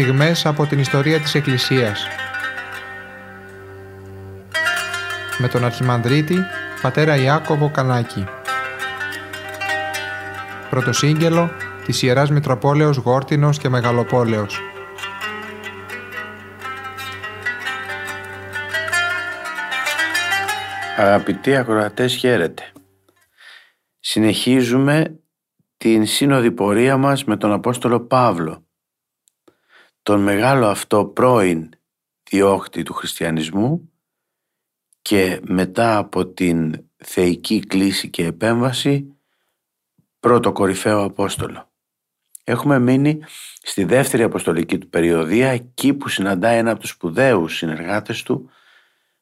στιγμές από την ιστορία της Εκκλησίας. Με τον Αρχιμανδρίτη, πατέρα Ιάκωβο Κανάκη. Πρωτοσύγγελο της Ιεράς Μητροπόλεως Γόρτινος και Μεγαλοπόλεως. Αγαπητοί ακροατές χαίρετε. Συνεχίζουμε την σύνοδη πορεία μας με τον Απόστολο Παύλο, τον μεγάλο αυτό πρώην διώκτη του χριστιανισμού και μετά από την θεϊκή κλίση και επέμβαση πρώτο κορυφαίο Απόστολο. Έχουμε μείνει στη δεύτερη αποστολική του περιοδία εκεί που συναντάει ένα από τους σπουδαίους συνεργάτες του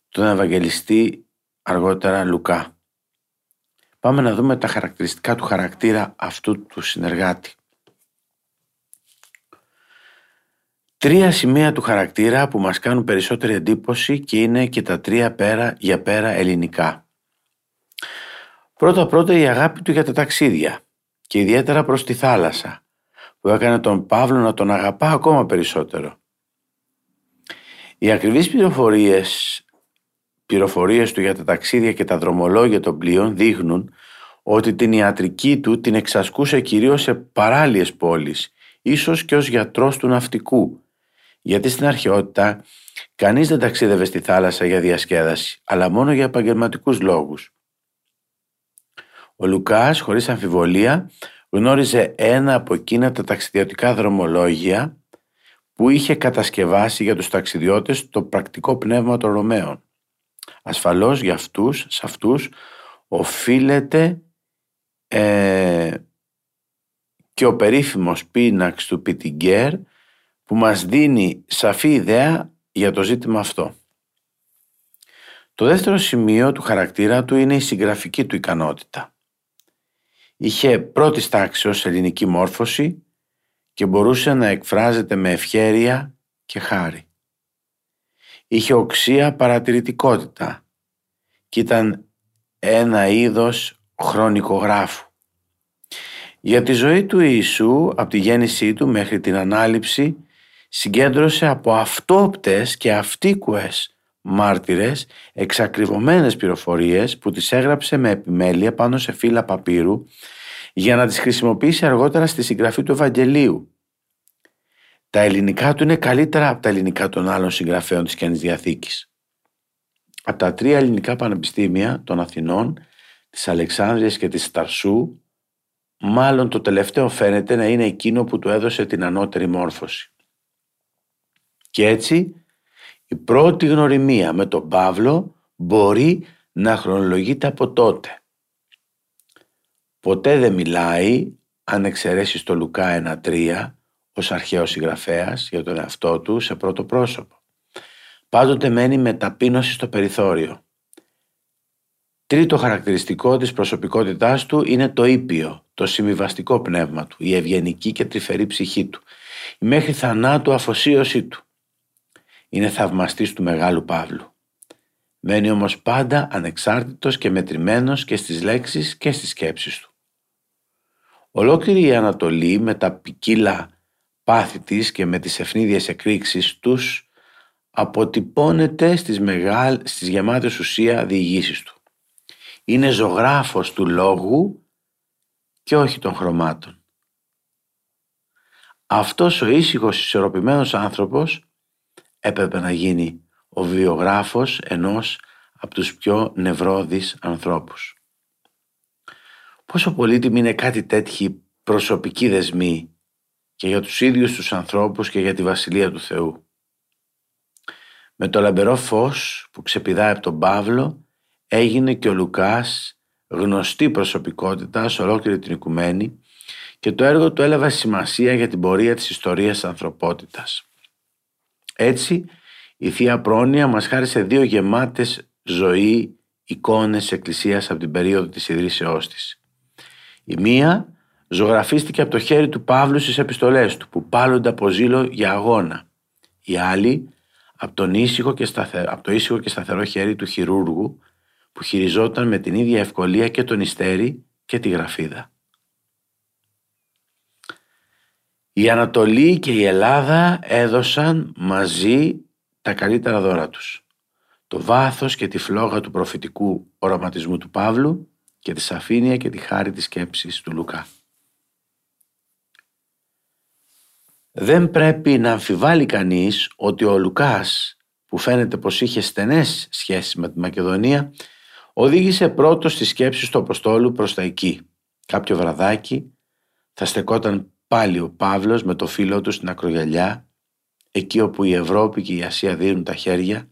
τον Ευαγγελιστή αργότερα Λουκά. Πάμε να δούμε τα χαρακτηριστικά του χαρακτήρα αυτού του συνεργάτη. Τρία σημεία του χαρακτήρα που μας κάνουν περισσότερη εντύπωση και είναι και τα τρία πέρα για πέρα ελληνικά. Πρώτα πρώτα η αγάπη του για τα ταξίδια και ιδιαίτερα προς τη θάλασσα που έκανε τον Παύλο να τον αγαπά ακόμα περισσότερο. Οι ακριβείς πληροφορίες πληροφορίες του για τα ταξίδια και τα δρομολόγια των πλοίων δείχνουν ότι την ιατρική του την εξασκούσε κυρίως σε παράλιες πόλεις, ίσως και ως γιατρός του ναυτικού, γιατί στην αρχαιότητα κανείς δεν ταξίδευε στη θάλασσα για διασκέδαση, αλλά μόνο για επαγγελματικούς λόγους. Ο Λουκάς, χωρίς αμφιβολία, γνώριζε ένα από εκείνα τα ταξιδιωτικά δρομολόγια που είχε κατασκευάσει για τους ταξιδιώτες το πρακτικό πνεύμα των Ρωμαίων. Ασφαλώς για αυτούς, σε αυτούς οφείλεται ε, και ο περίφημος πίναξ του Πιτιγκέρ που μας δίνει σαφή ιδέα για το ζήτημα αυτό. Το δεύτερο σημείο του χαρακτήρα του είναι η συγγραφική του ικανότητα. Είχε πρώτη τάξη ως ελληνική μόρφωση και μπορούσε να εκφράζεται με ευχέρεια και χάρη είχε οξία παρατηρητικότητα και ήταν ένα είδος χρονικογράφου. Για τη ζωή του Ιησού, από τη γέννησή του μέχρι την ανάληψη, συγκέντρωσε από αυτόπτες και αυτίκουες μάρτυρες εξακριβωμένες πληροφορίες που τις έγραψε με επιμέλεια πάνω σε φύλλα παπύρου για να τις χρησιμοποιήσει αργότερα στη συγγραφή του Ευαγγελίου τα ελληνικά του είναι καλύτερα από τα ελληνικά των άλλων συγγραφέων της Καινής Διαθήκης. Από τα τρία ελληνικά πανεπιστήμια των Αθηνών, της Αλεξάνδρειας και της Σταρσού, μάλλον το τελευταίο φαίνεται να είναι εκείνο που του έδωσε την ανώτερη μόρφωση. Και έτσι, η πρώτη γνωριμία με τον Παύλο μπορεί να χρονολογείται από τότε. Ποτέ δεν μιλάει, αν εξαιρέσεις το Λουκά 1-3, ως αρχαίος συγγραφέας για τον εαυτό του σε πρώτο πρόσωπο. Πάντοτε μένει με ταπείνωση στο περιθώριο. Τρίτο χαρακτηριστικό της προσωπικότητάς του είναι το ήπιο, το συμβιβαστικό πνεύμα του, η ευγενική και τρυφερή ψυχή του, η μέχρι θανάτου αφοσίωσή του. Είναι θαυμαστής του Μεγάλου Παύλου. Μένει όμως πάντα ανεξάρτητος και μετρημένος και στις λέξεις και στις σκέψεις του. Ολόκληρη η Ανατολή με τα ποικίλα πάθη της και με τις ευνίδιες εκρήξεις τους αποτυπώνεται στις, μεγάλ, στις γεμάτες ουσία διηγήσεις του. Είναι ζωγράφος του λόγου και όχι των χρωμάτων. Αυτός ο ήσυχος ισορροπημένος άνθρωπος έπρεπε να γίνει ο βιογράφος ενός από τους πιο νευρώδεις ανθρώπους. Πόσο πολύτιμη είναι κάτι τέτοιοι προσωπικοί δεσμοί και για τους ίδιους τους ανθρώπους και για τη Βασιλεία του Θεού. Με το λαμπερό φως που ξεπηδάει από τον Παύλο έγινε και ο Λουκάς γνωστή προσωπικότητα σε ολόκληρη την οικουμένη και το έργο του έλαβε σημασία για την πορεία της ιστορίας της ανθρωπότητας. Έτσι, η Θεία Πρόνοια μας χάρισε δύο γεμάτες ζωή εικόνες εκκλησίας από την περίοδο της ιδρύσεώς της. Η μία ζωγραφίστηκε από το χέρι του Παύλου στις επιστολές του που πάλλονται από ζήλο για αγώνα. Η άλλη από, τον ήσυχο και από το ήσυχο και σταθερό χέρι του χειρούργου που χειριζόταν με την ίδια ευκολία και τον ιστέρι και τη γραφίδα. Η Ανατολή και η Ελλάδα έδωσαν μαζί τα καλύτερα δώρα τους. Το βάθος και τη φλόγα του προφητικού οραματισμού του Παύλου και τη σαφήνεια και τη χάρη της σκέψης του Λουκά. Δεν πρέπει να αμφιβάλλει κανείς ότι ο Λουκάς που φαίνεται πως είχε στενές σχέσεις με τη Μακεδονία οδήγησε πρώτος στις σκέψεις του Αποστόλου προς τα εκεί. Κάποιο βραδάκι θα στεκόταν πάλι ο Παύλος με το φίλο του στην ακρογιαλιά εκεί όπου η Ευρώπη και η Ασία δίνουν τα χέρια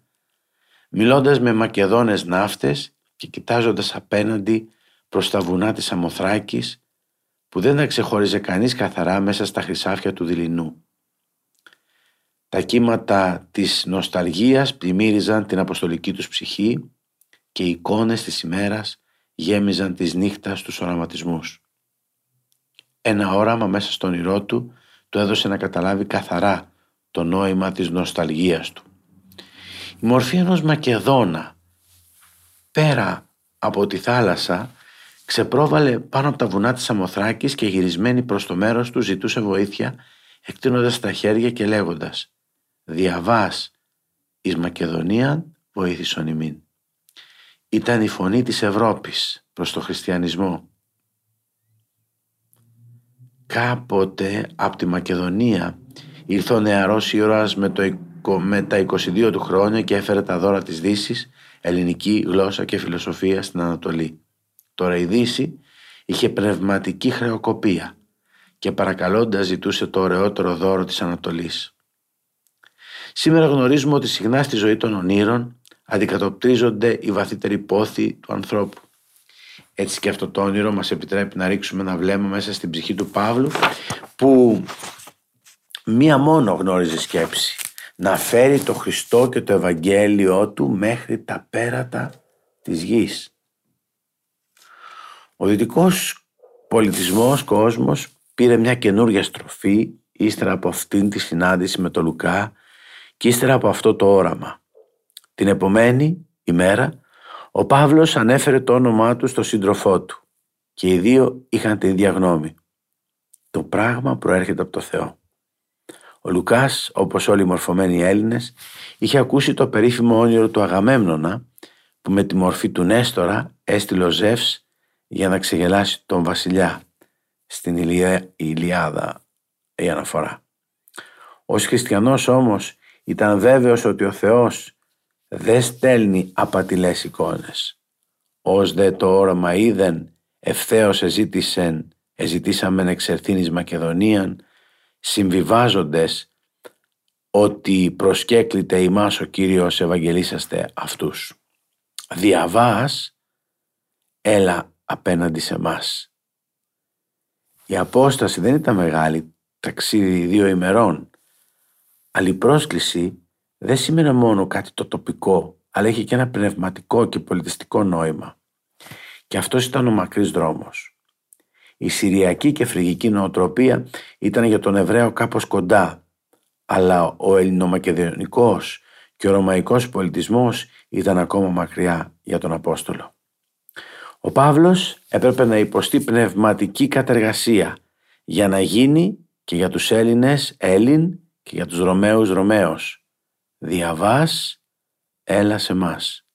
μιλώντας με Μακεδόνες ναύτες και κοιτάζοντας απέναντι προς τα βουνά της Αμοθράκης που δεν τα ξεχώριζε κανείς καθαρά μέσα στα χρυσάφια του δειλινού. Τα κύματα της νοσταλγίας πλημμύριζαν την αποστολική τους ψυχή και οι εικόνες της ημέρας γέμιζαν τις νύχτας στους οραματισμούς. Ένα όραμα μέσα στον όνειρό του του έδωσε να καταλάβει καθαρά το νόημα της νοσταλγίας του. Η μορφή ενός Μακεδόνα πέρα από τη θάλασσα ξεπρόβαλε πάνω από τα βουνά της Αμοθράκης και γυρισμένη προς το μέρος του ζητούσε βοήθεια εκτείνοντας τα χέρια και λέγοντας «Διαβάς εις Μακεδονίαν βοήθησον ημίν». Ήταν η φωνή της Ευρώπης προς το χριστιανισμό. Κάποτε από τη Μακεδονία ήρθε ο νεαρός ήρωας με, το, με τα 22 του χρόνια και έφερε τα δώρα της δύσης, ελληνική γλώσσα και φιλοσοφία στην Ανατολή. Τώρα η Δύση είχε πνευματική χρεοκοπία και παρακαλώντας ζητούσε το ωραιότερο δώρο της Ανατολής. Σήμερα γνωρίζουμε ότι συχνά στη ζωή των ονείρων αντικατοπτρίζονται οι βαθύτεροι πόθοι του ανθρώπου. Έτσι και αυτό το όνειρο μας επιτρέπει να ρίξουμε ένα βλέμμα μέσα στην ψυχή του Παύλου που μία μόνο γνώριζε σκέψη να φέρει το Χριστό και το Ευαγγέλιο του μέχρι τα πέρατα της γης. Ο δυτικός πολιτισμός, κόσμος πήρε μια καινούργια στροφή ύστερα από αυτήν τη συνάντηση με τον Λουκά και ύστερα από αυτό το όραμα. Την επομένη ημέρα ο Παύλος ανέφερε το όνομά του στο σύντροφό του και οι δύο είχαν την ίδια γνώμη. Το πράγμα προέρχεται από το Θεό. Ο Λουκάς, όπως όλοι οι μορφωμένοι Έλληνες, είχε ακούσει το περίφημο όνειρο του Αγαμέμνονα που με τη μορφή του Νέστορα έστειλε ο Ζεύς για να ξεγελάσει τον βασιλιά στην Ηλιάδα η αναφορά. Ως χριστιανός όμως ήταν βέβαιος ότι ο Θεός δεν στέλνει απατηλές εικόνες. Ως δε το όραμα είδεν ευθέως εζήτησεν, εζητήσαμεν εξερθήν εις Μακεδονίαν, συμβιβάζοντες ότι προσκέκληται ημάς ο Κύριος Ευαγγελίσαστε αυτούς. Διαβάς, έλα απέναντι σε μας. Η απόσταση δεν ήταν μεγάλη, ταξίδι δύο ημερών, αλλά η πρόσκληση δεν σήμαινε μόνο κάτι το τοπικό, αλλά είχε και ένα πνευματικό και πολιτιστικό νόημα. Και αυτός ήταν ο μακρύς δρόμος. Η Συριακή και Φρυγική νοοτροπία ήταν για τον Εβραίο κάπως κοντά, αλλά ο ελληνομακεδονικός και ο ρωμαϊκός πολιτισμός ήταν ακόμα μακριά για τον Απόστολο. Ο Παύλος έπρεπε να υποστεί πνευματική κατεργασία για να γίνει και για τους Έλληνες Έλλην και για τους Ρωμαίους Ρωμαίος. Διαβάς, έλα σε μας.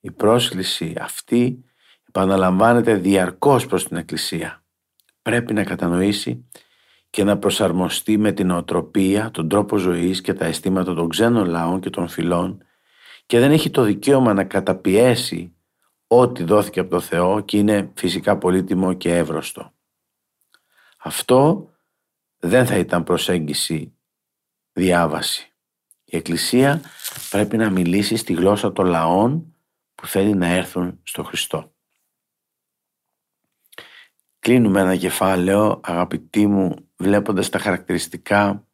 Η πρόσκληση αυτή επαναλαμβάνεται διαρκώς προς την Εκκλησία. Πρέπει να κατανοήσει και να προσαρμοστεί με την οτροπία, τον τρόπο ζωής και τα αισθήματα των ξένων λαών και των φυλών και δεν έχει το δικαίωμα να καταπιέσει ό,τι δόθηκε από το Θεό και είναι φυσικά πολύτιμο και εύρωστο. Αυτό δεν θα ήταν προσέγγιση διάβαση. Η Εκκλησία πρέπει να μιλήσει στη γλώσσα των λαών που θέλει να έρθουν στο Χριστό. Κλείνουμε ένα κεφάλαιο, αγαπητοί μου, βλέποντας τα χαρακτηριστικά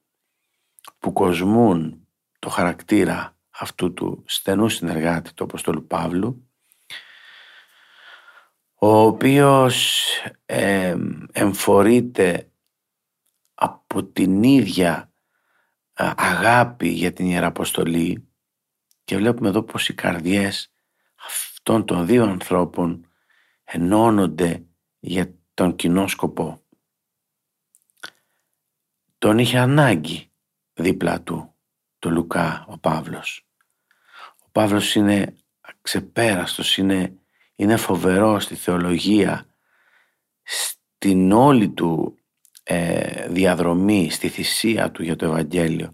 που κοσμούν το χαρακτήρα αυτού του στενού συνεργάτη του Αποστόλου Παύλου ο οποίος ε, εμφορείται από την ίδια αγάπη για την Ιεραποστολή και βλέπουμε εδώ πως οι καρδιές αυτών των δύο ανθρώπων ενώνονται για τον κοινό σκοπό. τον είχε ανάγκη δίπλα του το Λουκά ο Παύλος. Ο Παύλος είναι ξεπέραστος, είναι, είναι φοβερός στη θεολογία, στην όλη του ε, διαδρομή, στη θυσία του για το Ευαγγέλιο.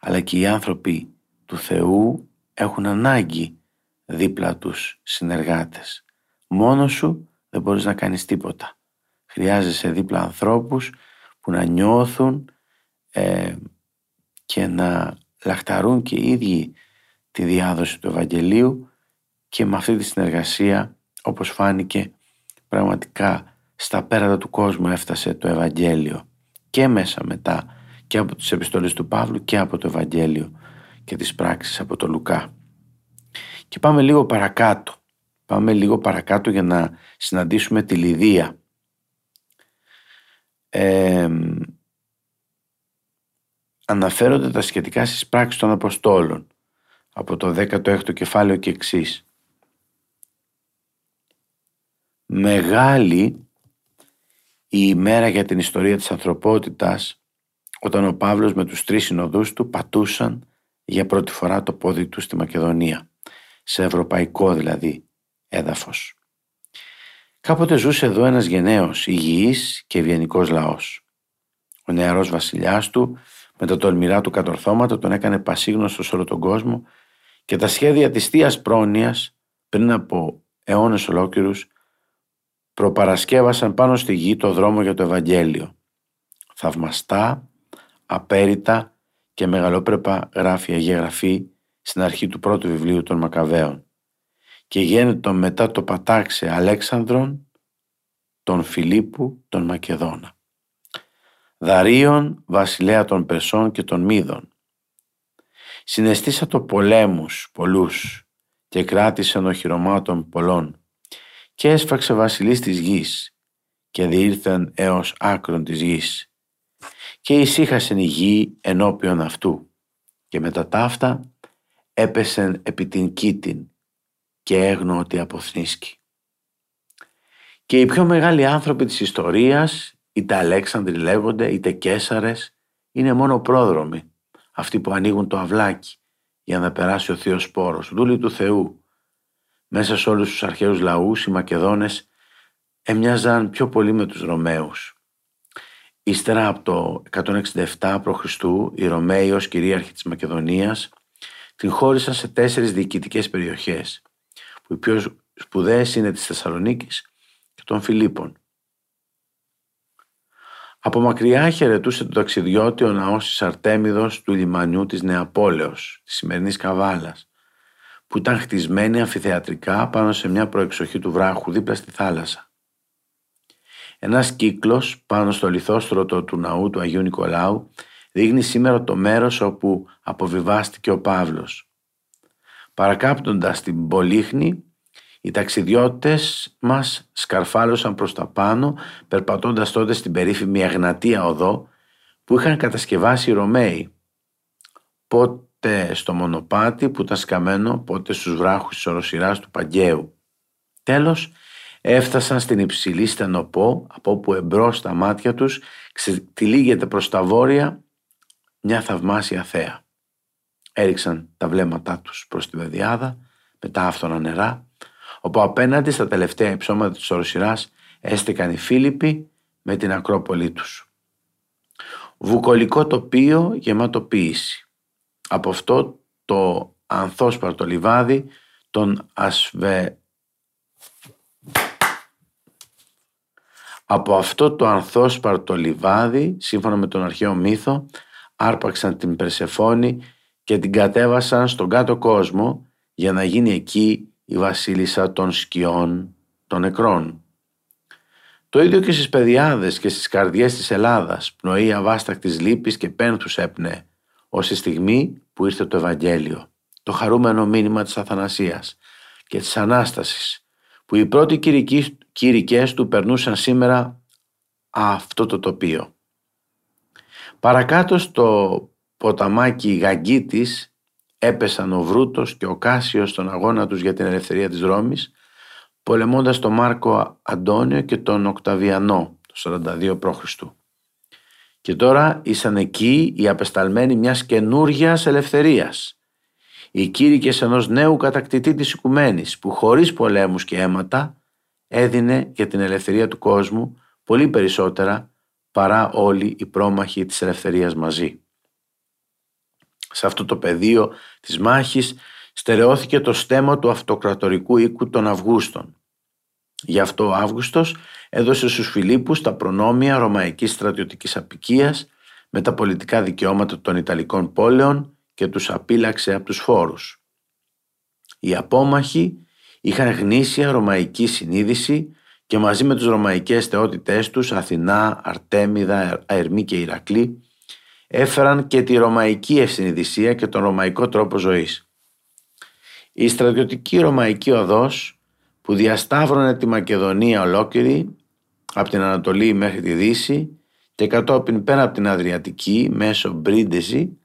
Αλλά και οι άνθρωποι του Θεού έχουν ανάγκη δίπλα τους συνεργάτες. Μόνος σου δεν μπορείς να κάνεις τίποτα. Χρειάζεσαι δίπλα ανθρώπους που να νιώθουν ε, και να λαχταρούν και οι ίδιοι τη διάδοση του Ευαγγελίου και με αυτή τη συνεργασία όπως φάνηκε πραγματικά στα πέρατα του κόσμου έφτασε το Ευαγγέλιο και μέσα μετά και από τις επιστολές του Παύλου και από το Ευαγγέλιο και τις πράξεις από το Λουκά. Και πάμε λίγο παρακάτω. Πάμε λίγο παρακάτω για να συναντήσουμε τη Λιδία. Ε, αναφέρονται τα σχετικά στις πράξεις των Αποστόλων από το 16ο κεφάλαιο και εξής. Μεγάλη η ημέρα για την ιστορία της ανθρωπότητας όταν ο Παύλος με τους τρεις συνοδούς του πατούσαν για πρώτη φορά το πόδι του στη Μακεδονία, σε ευρωπαϊκό δηλαδή έδαφος. Κάποτε ζούσε εδώ ένας γενναίος, υγιής και ευγενικός λαός. Ο νεαρός βασιλιάς του με τα τολμηρά του κατορθώματα τον έκανε πασίγνωστο σε όλο τον κόσμο και τα σχέδια της θείας πρόνοιας πριν από αιώνες ολόκληρους προπαρασκεύασαν πάνω στη γη το δρόμο για το Ευαγγέλιο. Θαυμαστά, απέριτα και μεγαλόπρεπα γράφει η Αγία Γραφή στην αρχή του πρώτου βιβλίου των Μακαβαίων και γένετο μετά το πατάξε Αλέξανδρον τον Φιλίππου τον Μακεδόνα. Δαρίων βασιλέα των Περσών και των Μίδων. Συναισθήσα το πολέμους πολλούς και κράτησε οχυρωμάτων πολλών και έσφαξε βασιλείς της γης και διήρθεν έως άκρον της γης και ησύχασεν η γη ενώπιον αυτού και με τα ταύτα έπεσεν επί την κήτην και έγνω ότι αποθνίσκει. Και οι πιο μεγάλοι άνθρωποι της ιστορίας, είτε Αλέξανδροι λέγονται, είτε Κέσαρες, είναι μόνο πρόδρομοι, αυτοί που ανοίγουν το αυλάκι για να περάσει ο Θείος Σπόρος, δούλοι του Θεού. Μέσα σε όλους τους αρχαίους λαούς οι Μακεδόνες έμοιαζαν πιο πολύ με τους Ρωμαίους. Ύστερα από το 167 π.Χ. οι Ρωμαίοι ως κυρίαρχοι της Μακεδονίας την χώρισαν σε τέσσερις διοικητικές περιοχές που οι πιο σπουδαίες είναι της Θεσσαλονίκης και των Φιλίππων. Από μακριά χαιρετούσε το ταξιδιώτη ο ναός της Αρτέμιδος του λιμανιού της Νεαπόλεως, της σημερινής Καβάλας, που ήταν χτισμένη αμφιθεατρικά πάνω σε μια προεξοχή του βράχου δίπλα στη θάλασσα. Ένας κύκλος πάνω στο λιθόστρωτο του ναού του Αγίου Νικολάου δείχνει σήμερα το μέρος όπου αποβιβάστηκε ο Παύλος. Παρακάπτοντας την Πολύχνη, οι ταξιδιώτες μας σκαρφάλωσαν προς τα πάνω, περπατώντας τότε στην περίφημη Αγνατία Οδό που είχαν κατασκευάσει οι Ρωμαίοι. Πότε στο μονοπάτι που ήταν σκαμμένο, πότε στους βράχους της οροσυράς του Παγκαίου. Τέλος, έφτασαν στην υψηλή στενοπό, από όπου εμπρός στα μάτια τους ξετυλίγεται προς τα βόρεια μια θαυμάσια θέα. Έριξαν τα βλέμματά τους προς τη βεδιάδα, με τα άφθονα νερά, όπου απέναντι στα τελευταία υψώματα της οροσυράς έστεκαν οι Φίλιπποι με την Ακρόπολη τους. Βουκολικό τοπίο γεμάτο ποίηση. Από αυτό το ανθόσπαρτο λιβάδι των ασβε... Από αυτό το ανθόσπαρτο λιβάδι, σύμφωνα με τον αρχαίο μύθο, άρπαξαν την Περσεφόνη και την κατέβασαν στον κάτω κόσμο για να γίνει εκεί η βασίλισσα των σκιών των νεκρών. Το ίδιο και στις παιδιάδες και στις καρδιές της Ελλάδας πνοή αβάστακτης λύπης και πένθους έπνε ως η στιγμή που ήρθε το Ευαγγέλιο, το χαρούμενο μήνυμα της Αθανασίας και της Ανάστασης που οι πρώτοι κηρικές του περνούσαν σήμερα αυτό το τοπίο. Παρακάτω στο ποταμάκι Γαγκίτης έπεσαν ο Βρούτος και ο Κάσιος στον αγώνα τους για την ελευθερία της Ρώμης πολεμώντας τον Μάρκο Αντώνιο και τον Οκταβιανό το 42 π.Χ. Και τώρα ήσαν εκεί οι απεσταλμένοι μιας καινούργια ελευθερίας. Οι κήρυκες ενός νέου κατακτητή της οικουμένης που χωρίς πολέμους και αίματα έδινε για την ελευθερία του κόσμου πολύ περισσότερα παρά όλοι οι πρόμαχοι της ελευθερίας μαζί. Σε αυτό το πεδίο της μάχης στερεώθηκε το στέμα του αυτοκρατορικού οίκου των Αυγούστων. Γι' αυτό ο Αύγουστος έδωσε στους Φιλίππους τα προνόμια ρωμαϊκής στρατιωτικής απικίας με τα πολιτικά δικαιώματα των Ιταλικών πόλεων και τους απίλαξε από τους φόρους. Οι απόμαχοι είχαν γνήσια ρωμαϊκή συνείδηση και μαζί με τους ρωμαϊκές θεότητές τους Αθηνά, Αρτέμιδα, Αερμή και Ηρακλή έφεραν και τη ρωμαϊκή ευσυνειδησία και τον ρωμαϊκό τρόπο ζωής. Η στρατιωτική ρωμαϊκή οδός που διασταύρωνε τη Μακεδονία ολόκληρη από την Ανατολή μέχρι τη Δύση και κατόπιν πέρα από την Αδριατική μέσω Μπρίντεζη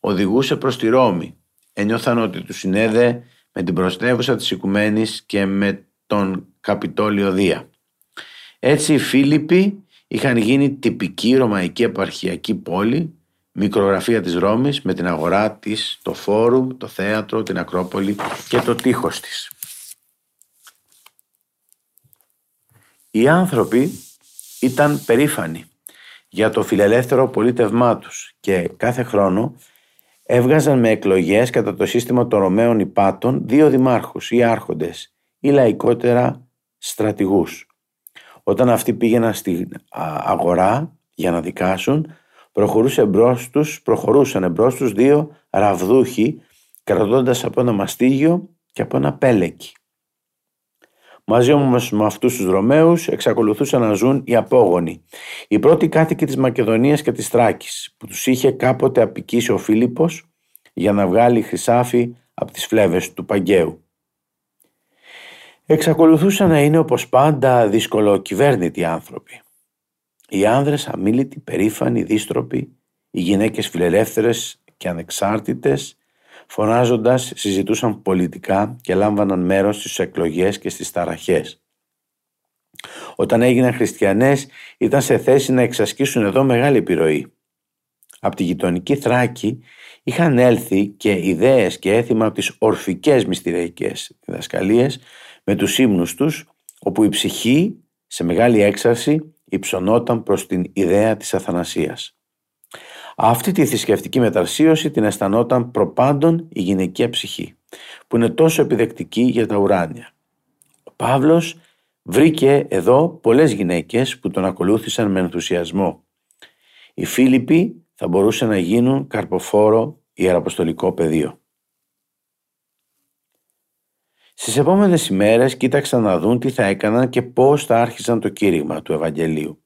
οδηγούσε προς τη Ρώμη. Ένιωθαν ότι τους συνέδε με την προστεύουσα της Οικουμένης και με τον Καπιτόλιο Δία. Έτσι οι Φίλιπποι είχαν γίνει τυπική ρωμαϊκή επαρχιακή πόλη, μικρογραφία της Ρώμης με την αγορά της, το φόρουμ, το θέατρο, την Ακρόπολη και το τείχος της. Οι άνθρωποι ήταν περήφανοι για το φιλελεύθερο πολίτευμά τους και κάθε χρόνο έβγαζαν με εκλογές κατά το σύστημα των Ρωμαίων υπάτων δύο δημάρχους ή άρχοντες ή λαϊκότερα στρατηγούς. Όταν αυτοί πήγαιναν στην αγορά για να δικάσουν, προχωρούσε εμπρός τους, προχωρούσαν εμπρός τους δύο ραβδούχοι κρατώντας από ένα μαστίγιο και από ένα πέλεκι. Μαζί όμως με αυτούς τους Ρωμαίους εξακολουθούσαν να ζουν οι απόγονοι. Οι πρώτοι κάτοικοι της Μακεδονίας και της Τράκης που τους είχε κάποτε απικήσει ο Φίλιππος για να βγάλει χρυσάφι από τις φλέβες του Παγκαίου. Εξακολουθούσαν να είναι όπως πάντα δυσκολοκυβέρνητοι άνθρωποι. Οι άνδρες αμήλυτοι, περήφανοι, δίστροποι, οι γυναίκες φιλελεύθερες και ανεξάρτητες, φωνάζοντας συζητούσαν πολιτικά και λάμβαναν μέρος στις εκλογές και στις ταραχές. Όταν έγιναν χριστιανές ήταν σε θέση να εξασκήσουν εδώ μεγάλη επιρροή. Από τη γειτονική Θράκη είχαν έλθει και ιδέες και έθιμα από τις ορφικές μυστηριακές διδασκαλίες με τους ύμνους τους όπου η ψυχή σε μεγάλη έξαρση υψωνόταν προς την ιδέα της αθανασίας. Αυτή τη θρησκευτική μεταρσίωση την αισθανόταν προπάντων η γυναικεία ψυχή, που είναι τόσο επιδεκτική για τα ουράνια. Ο Παύλος βρήκε εδώ πολλές γυναίκες που τον ακολούθησαν με ενθουσιασμό. Οι Φίλιπποι θα μπορούσαν να γίνουν καρποφόρο ιεραποστολικό πεδίο. Στις επόμενες ημέρες κοίταξαν να δουν τι θα έκαναν και πώς θα άρχισαν το κήρυγμα του Ευαγγελίου.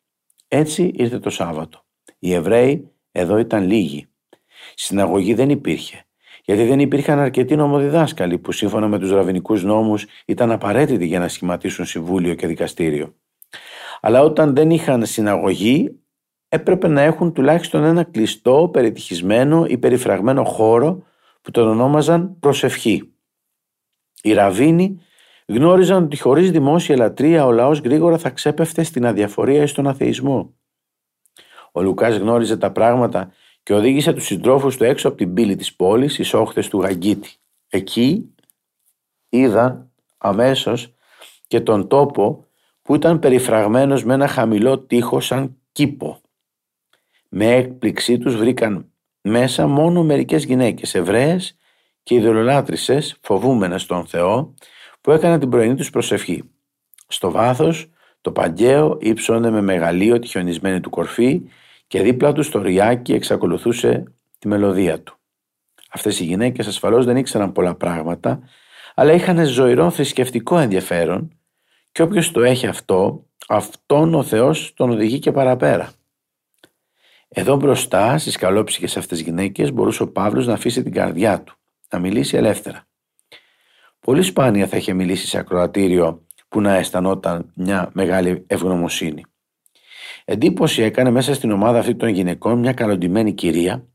Έτσι ήρθε το Σάββατο. Οι Εβραίοι εδώ ήταν λίγοι. Συναγωγή δεν υπήρχε, γιατί δεν υπήρχαν αρκετοί νομοδιδάσκαλοι που σύμφωνα με τους ραβινικούς νόμους ήταν απαραίτητοι για να σχηματίσουν συμβούλιο και δικαστήριο. Αλλά όταν δεν είχαν συναγωγή έπρεπε να έχουν τουλάχιστον ένα κλειστό, περιτυχισμένο ή περιφραγμένο χώρο που τον ονόμαζαν προσευχή. Οι Ραβίνοι γνώριζαν ότι χωρίς δημόσια λατρεία ο λαός γρήγορα θα ξέπεφτε στην αδιαφορία ή στον αθεισμό. Ο Λουκάς γνώριζε τα πράγματα και οδήγησε τους συντρόφους του έξω από την πύλη της πόλης στις όχθες του Γαγκίτη. Εκεί είδαν αμέσως και τον τόπο που ήταν περιφραγμένος με ένα χαμηλό τείχο σαν κήπο. Με έκπληξή τους βρήκαν μέσα μόνο μερικές γυναίκες Εβραίες και ειδωλολάτρισσες φοβούμενες τον Θεό που έκαναν την πρωινή τους προσευχή. Στο βάθος το παγκαίο ύψωνε με μεγαλείο τη χιονισμένη του κορφή και δίπλα του στο ριάκι εξακολουθούσε τη μελωδία του. Αυτές οι γυναίκες ασφαλώς δεν ήξεραν πολλά πράγματα, αλλά είχαν ζωηρό θρησκευτικό ενδιαφέρον και όποιος το έχει αυτό, αυτόν ο Θεός τον οδηγεί και παραπέρα. Εδώ μπροστά στις καλόψυχες αυτές γυναίκες μπορούσε ο Παύλος να αφήσει την καρδιά του, να μιλήσει ελεύθερα. Πολύ σπάνια θα είχε μιλήσει σε ακροατήριο που να αισθανόταν μια μεγάλη ευγνωμοσύνη. Εντύπωση έκανε μέσα στην ομάδα αυτή των γυναικών μια καλοντημένη κυρία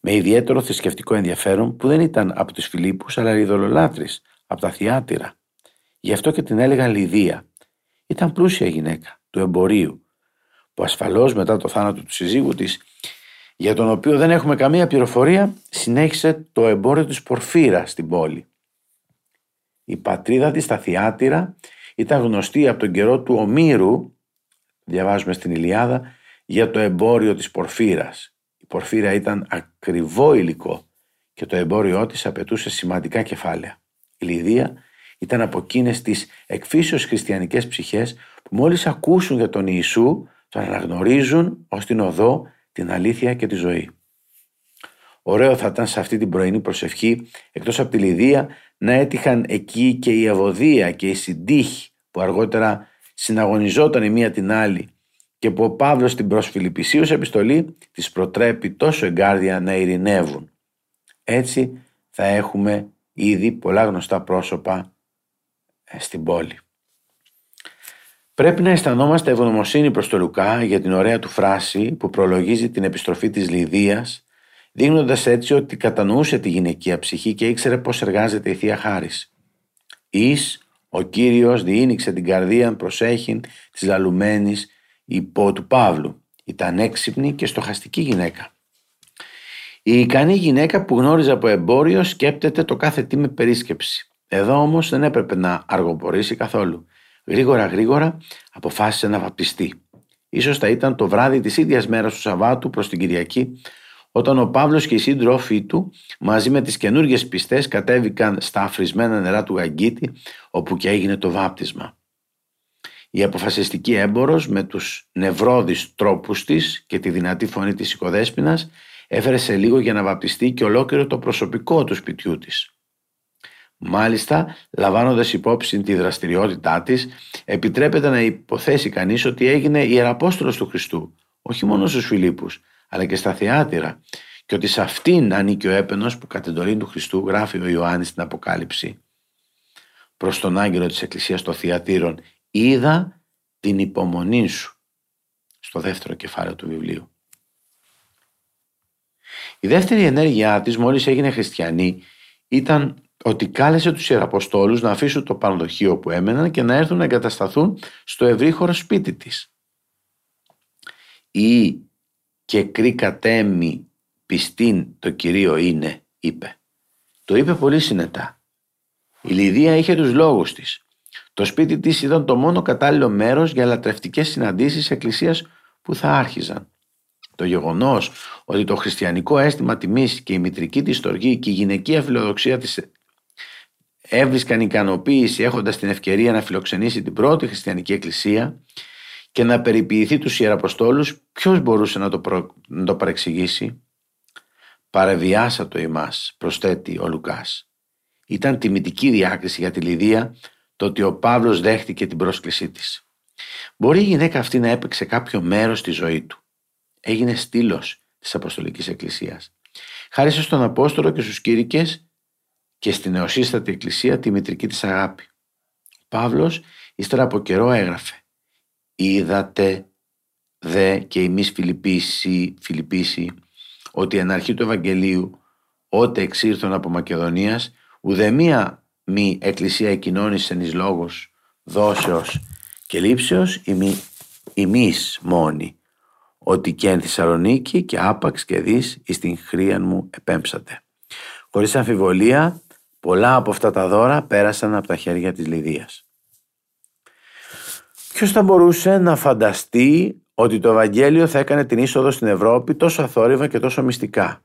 με ιδιαίτερο θρησκευτικό ενδιαφέρον που δεν ήταν από τους Φιλίππους αλλά ειδωλολάτρης, από τα Θιάτυρα. Γι' αυτό και την έλεγαν Λιδία. Ήταν πλούσια γυναίκα, του εμπορίου, που ασφαλώς μετά το θάνατο του συζύγου της για τον οποίο δεν έχουμε καμία πληροφορία συνέχισε το εμπόριο της Πορφύρα στην πόλη. Η πατρίδα της στα Θιάτυρα ήταν γνωστή από τον καιρό του Ομήρου διαβάζουμε στην Ηλιάδα για το εμπόριο της Πορφύρας. Η Πορφύρα ήταν ακριβό υλικό και το εμπόριό της απαιτούσε σημαντικά κεφάλαια. Η Λιδία ήταν από εκείνες τις εκφύσεως χριστιανικές ψυχές που μόλις ακούσουν για τον Ιησού τον αναγνωρίζουν ως την οδό, την αλήθεια και τη ζωή. Ωραίο θα ήταν σε αυτή την πρωινή προσευχή, εκτός από τη Λιδία, να έτυχαν εκεί και η Αβωδία και η Συντύχη που αργότερα συναγωνιζόταν η μία την άλλη και που ο Παύλος στην προς Φιλιππισίους επιστολή τις προτρέπει τόσο εγκάρδια να ειρηνεύουν. Έτσι θα έχουμε ήδη πολλά γνωστά πρόσωπα ε, στην πόλη. Πρέπει να αισθανόμαστε ευγνωμοσύνη προς τον Λουκά για την ωραία του φράση που προλογίζει την επιστροφή της Λιδίας δείχνοντας έτσι ότι κατανοούσε τη γυναικεία ψυχή και ήξερε πώς εργάζεται η Θεία Χάρις. Εις ο Κύριος διήνυξε την καρδία προσέχην της λαλουμένης υπό του Παύλου. Ήταν έξυπνη και στοχαστική γυναίκα. Η ικανή γυναίκα που γνώριζε από εμπόριο σκέπτεται το κάθε τι με περίσκεψη. Εδώ όμως δεν έπρεπε να αργοπορήσει καθόλου. Γρήγορα γρήγορα αποφάσισε να βαπτιστεί. Ίσως θα ήταν το βράδυ της ίδιας μέρας του Σαββάτου προς την Κυριακή όταν ο Παύλος και οι σύντροφοι του μαζί με τις καινούργιες πιστές κατέβηκαν στα αφρισμένα νερά του Γαγκίτη όπου και έγινε το βάπτισμα. Η αποφασιστική έμπορος με τους νευρώδεις τρόπους της και τη δυνατή φωνή της οικοδέσποινας έφερε σε λίγο για να βαπτιστεί και ολόκληρο το προσωπικό του σπιτιού της. Μάλιστα, λαμβάνοντας υπόψη τη δραστηριότητά της, επιτρέπεται να υποθέσει κανείς ότι έγινε ιεραπόστολος του Χριστού, όχι μόνο στους Φιλίππους, αλλά και στα θεάτηρα, και ότι σε αυτήν ανήκει ο έπαινος που κατ' εντολή του Χριστού γράφει ο Ιωάννης στην Αποκάλυψη. Προς τον άγγελο της Εκκλησίας των Θιατήρων, είδα την υπομονή σου. Στο δεύτερο κεφάλαιο του βιβλίου. Η δεύτερη ενέργειά της μόλις έγινε χριστιανή ήταν ότι κάλεσε τους Ιεραποστόλους να αφήσουν το πανδοχείο που έμεναν και να έρθουν να εγκατασταθούν στο ευρύχωρο σπίτι της. «Ή και κρίκατέμι πιστήν το Κυρίο είναι», είπε. Το είπε πολύ συνετά. Η Λιδία είχε τους λόγους της. Το σπίτι της ήταν το μόνο κατάλληλο μέρος για λατρευτικές συναντήσεις εκκλησίας που θα άρχιζαν. Το γεγονός ότι το χριστιανικό αίσθημα τιμής και η μητρική της στοργή και η γυναικεία φιλοδοξία της έβρισκαν ικανοποίηση έχοντας την ευκαιρία να φιλοξενήσει την πρώτη χριστιανική εκκλησία και να περιποιηθεί τους Ιεραποστόλους, ποιος μπορούσε να το, να το παρεξηγήσει; Παρεβιάσα το εμάς, προσθέτει ο Λουκάς. Ήταν τιμητική διάκριση για τη Λιδία το ότι ο Παύλος δέχτηκε την πρόσκλησή της. Μπορεί η γυναίκα αυτή να έπαιξε κάποιο μέρος στη ζωή του. Έγινε στήλος της Αποστολικής Εκκλησίας. Χάρισε στον Απόστολο και στους κήρυκες και στην νεοσύστατη εκκλησία τη μητρική της αγάπη. Ο Παύλος ύστερα από καιρό έγραφε «Είδατε δε και εμείς Φιλιππίσι, Φιλιππίσι ότι εν αρχή του Ευαγγελίου ότε εξήρθον από Μακεδονίας ουδεμία μη εκκλησία εκοινώνησε εις λόγος δόσεως και λήψεως ημείς μόνοι ότι και εν Θεσσαλονίκη και άπαξ και δεις εις την χρίαν μου επέμψατε. Χωρίς αμφιβολία Πολλά από αυτά τα δώρα πέρασαν από τα χέρια της Λιδίας. Ποιος θα μπορούσε να φανταστεί ότι το Ευαγγέλιο θα έκανε την είσοδο στην Ευρώπη τόσο αθόρυβα και τόσο μυστικά;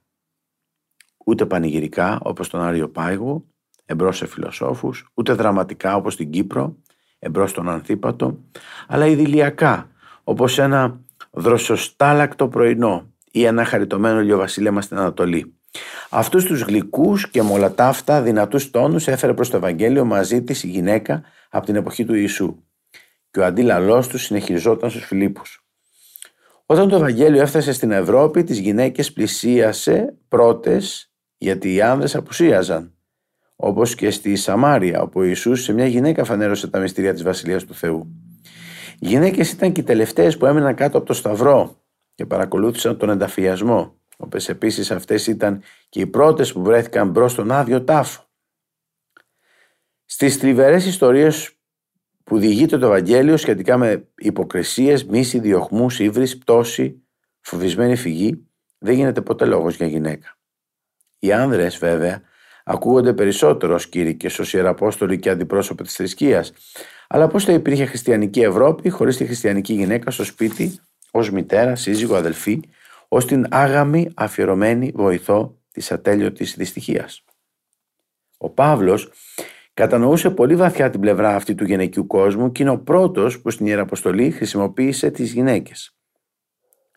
Ούτε πανηγυρικά όπως τον Άριο Πάγου, εμπρός σε φιλοσόφους, ούτε δραματικά όπως στην Κύπρο, εμπρός στον Ανθίπατο, αλλά ιδηλιακά όπως ένα δροσοστάλακτο πρωινό ή ένα χαριτωμένο ηλιοβασίλεμα στην Ανατολή. Αυτούς τους γλυκούς και μολατάφτα δυνατούς τόνους έφερε προς το Ευαγγέλιο μαζί της η γυναίκα από την εποχή του Ιησού και ο αντίλαλός του συνεχιζόταν στους Φιλίππους. Όταν το Ευαγγέλιο έφτασε στην Ευρώπη, τις γυναίκες πλησίασε πρώτες γιατί οι άνδρες απουσίαζαν. Όπως και στη Σαμάρια, όπου ο Ιησούς σε μια γυναίκα φανέρωσε τα μυστήρια της Βασιλείας του Θεού. Οι γυναίκες ήταν και οι τελευταίες που έμειναν κάτω από το Σταυρό και παρακολούθησαν τον ενταφιασμό Όπω επίσης αυτές ήταν και οι πρώτες που βρέθηκαν μπρος στον άδειο τάφο. Στις θλιβερές ιστορίες που διηγείται το Ευαγγέλιο σχετικά με υποκρισίες, μίση, διωχμούς, ύβρις, πτώση, φοβισμένη φυγή, δεν γίνεται ποτέ λόγος για γυναίκα. Οι άνδρες βέβαια ακούγονται περισσότερο ως κήρυκες, ως ιεραπόστολοι και αντιπρόσωποι της θρησκείας, αλλά πώς θα υπήρχε χριστιανική Ευρώπη χωρίς τη χριστιανική γυναίκα στο σπίτι, ως μητέρα, σύζυγο, αδελφή, ως την άγαμη αφιερωμένη βοηθό της ατέλειωτης δυστυχίας. Ο Παύλος κατανοούσε πολύ βαθιά την πλευρά αυτή του γυναικείου κόσμου και είναι ο πρώτος που στην Ιεραποστολή χρησιμοποίησε τις γυναίκες.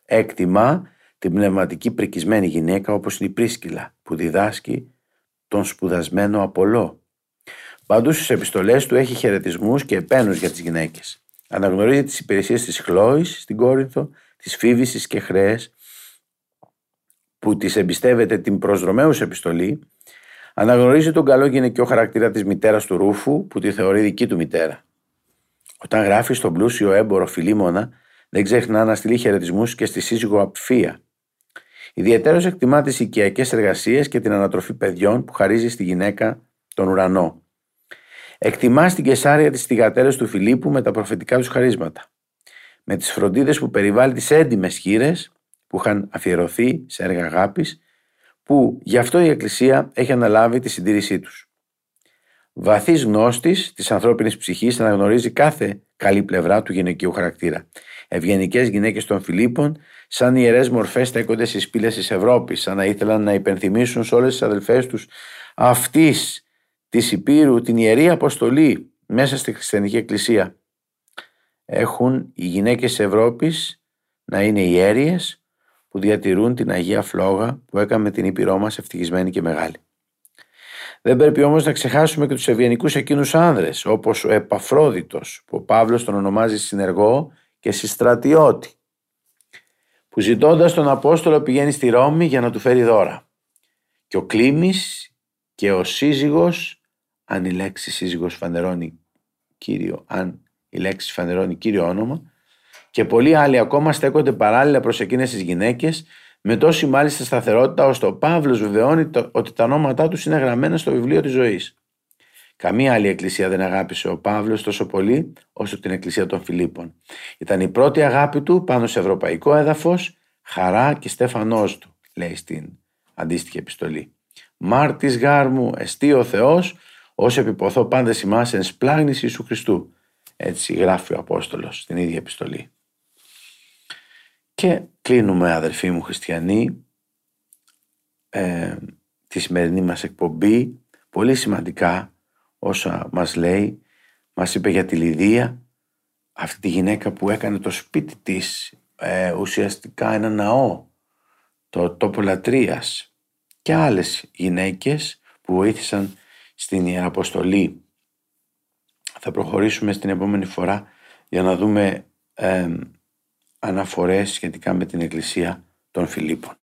Έκτιμα την πνευματική πρικισμένη γυναίκα όπως είναι η Πρίσκυλα που διδάσκει τον σπουδασμένο Απολό. Παντού στις επιστολές του έχει χαιρετισμούς και επένους για τις γυναίκες. Αναγνωρίζει τις υπηρεσίες της Χλώης στην Κόρινθο, της Φίβησης και Χρέες που της εμπιστεύεται την προσδρομέους επιστολή Αναγνωρίζει τον καλό γυναικείο χαρακτήρα της μητέρας του Ρούφου που τη θεωρεί δική του μητέρα. Όταν γράφει στον πλούσιο έμπορο Φιλίμωνα, δεν ξεχνά να στείλει χαιρετισμούς και στη σύζυγο Απφία. Ιδιαίτερω εκτιμά τις οικιακές εργασίες και την ανατροφή παιδιών που χαρίζει στη γυναίκα τον ουρανό. Εκτιμά στην Κεσάρια τις θηγατέρε του Φιλίππου με τα προφητικά τους χαρίσματα. Με τις φροντίδες που περιβάλλει τις έντιμες χείρες που είχαν αφιερωθεί σε έργα αγάπης που γι' αυτό η Εκκλησία έχει αναλάβει τη συντήρησή τους. Βαθύς γνώστης της ανθρώπινης ψυχής αναγνωρίζει κάθε καλή πλευρά του γυναικείου χαρακτήρα. Ευγενικές γυναίκες των Φιλίππων, σαν ιερές μορφές, στέκονται στις πύλε της Ευρώπης, σαν να ήθελαν να υπενθυμίσουν σε όλες τις αδελφές τους αυτής της Υπήρου την ιερή αποστολή μέσα στη χριστιανική εκκλησία. Έχουν οι γυναίκες της Ευρώπης να είναι ιέρειες που διατηρούν την Αγία Φλόγα που έκαμε την Ήπειρό μας ευτυχισμένη και μεγάλη. Δεν πρέπει όμως να ξεχάσουμε και τους ευγενικούς εκείνους άνδρες, όπως ο Επαφρόδιτος, που ο Παύλος τον ονομάζει συνεργό και συστρατιώτη, που ζητώντας τον Απόστολο πηγαίνει στη Ρώμη για να του φέρει δώρα. Και ο Κλήμης και ο σύζυγος, αν η λέξη σύζυγος φανερώνει κύριο, αν η λέξη φανερώνει κύριο όνομα, και πολλοί άλλοι ακόμα στέκονται παράλληλα προς εκείνες τις γυναίκες, με τόση μάλιστα σταθερότητα, ώστε ο Παύλος βεβαιώνει ότι τα ονόματά τους είναι γραμμένα στο βιβλίο της ζωής. Καμία άλλη εκκλησία δεν αγάπησε ο Παύλος τόσο πολύ όσο την εκκλησία των Φιλίππων. Ήταν η πρώτη αγάπη του πάνω σε ευρωπαϊκό έδαφος, χαρά και στέφανός του, λέει στην αντίστοιχη επιστολή. Μάρτης γάρ μου, εστί ο Θεός, ως επιποθώ πάντα ημάς εν σπλάγνηση Ιησού Χριστού. Έτσι γράφει ο Απόστολος στην ίδια επιστολή. Και κλείνουμε αδερφοί μου χριστιανοί ε, τη σημερινή μας εκπομπή. Πολύ σημαντικά όσα μας λέει. Μας είπε για τη Λιδία αυτή τη γυναίκα που έκανε το σπίτι της ε, ουσιαστικά ένα ναό το τόπο λατρείας. Και άλλες γυναίκες που βοήθησαν στην Ιεραποστολή θα προχωρήσουμε στην επόμενη φορά για να δούμε ε, αναφορές σχετικά με την Εκκλησία των Φιλίππων.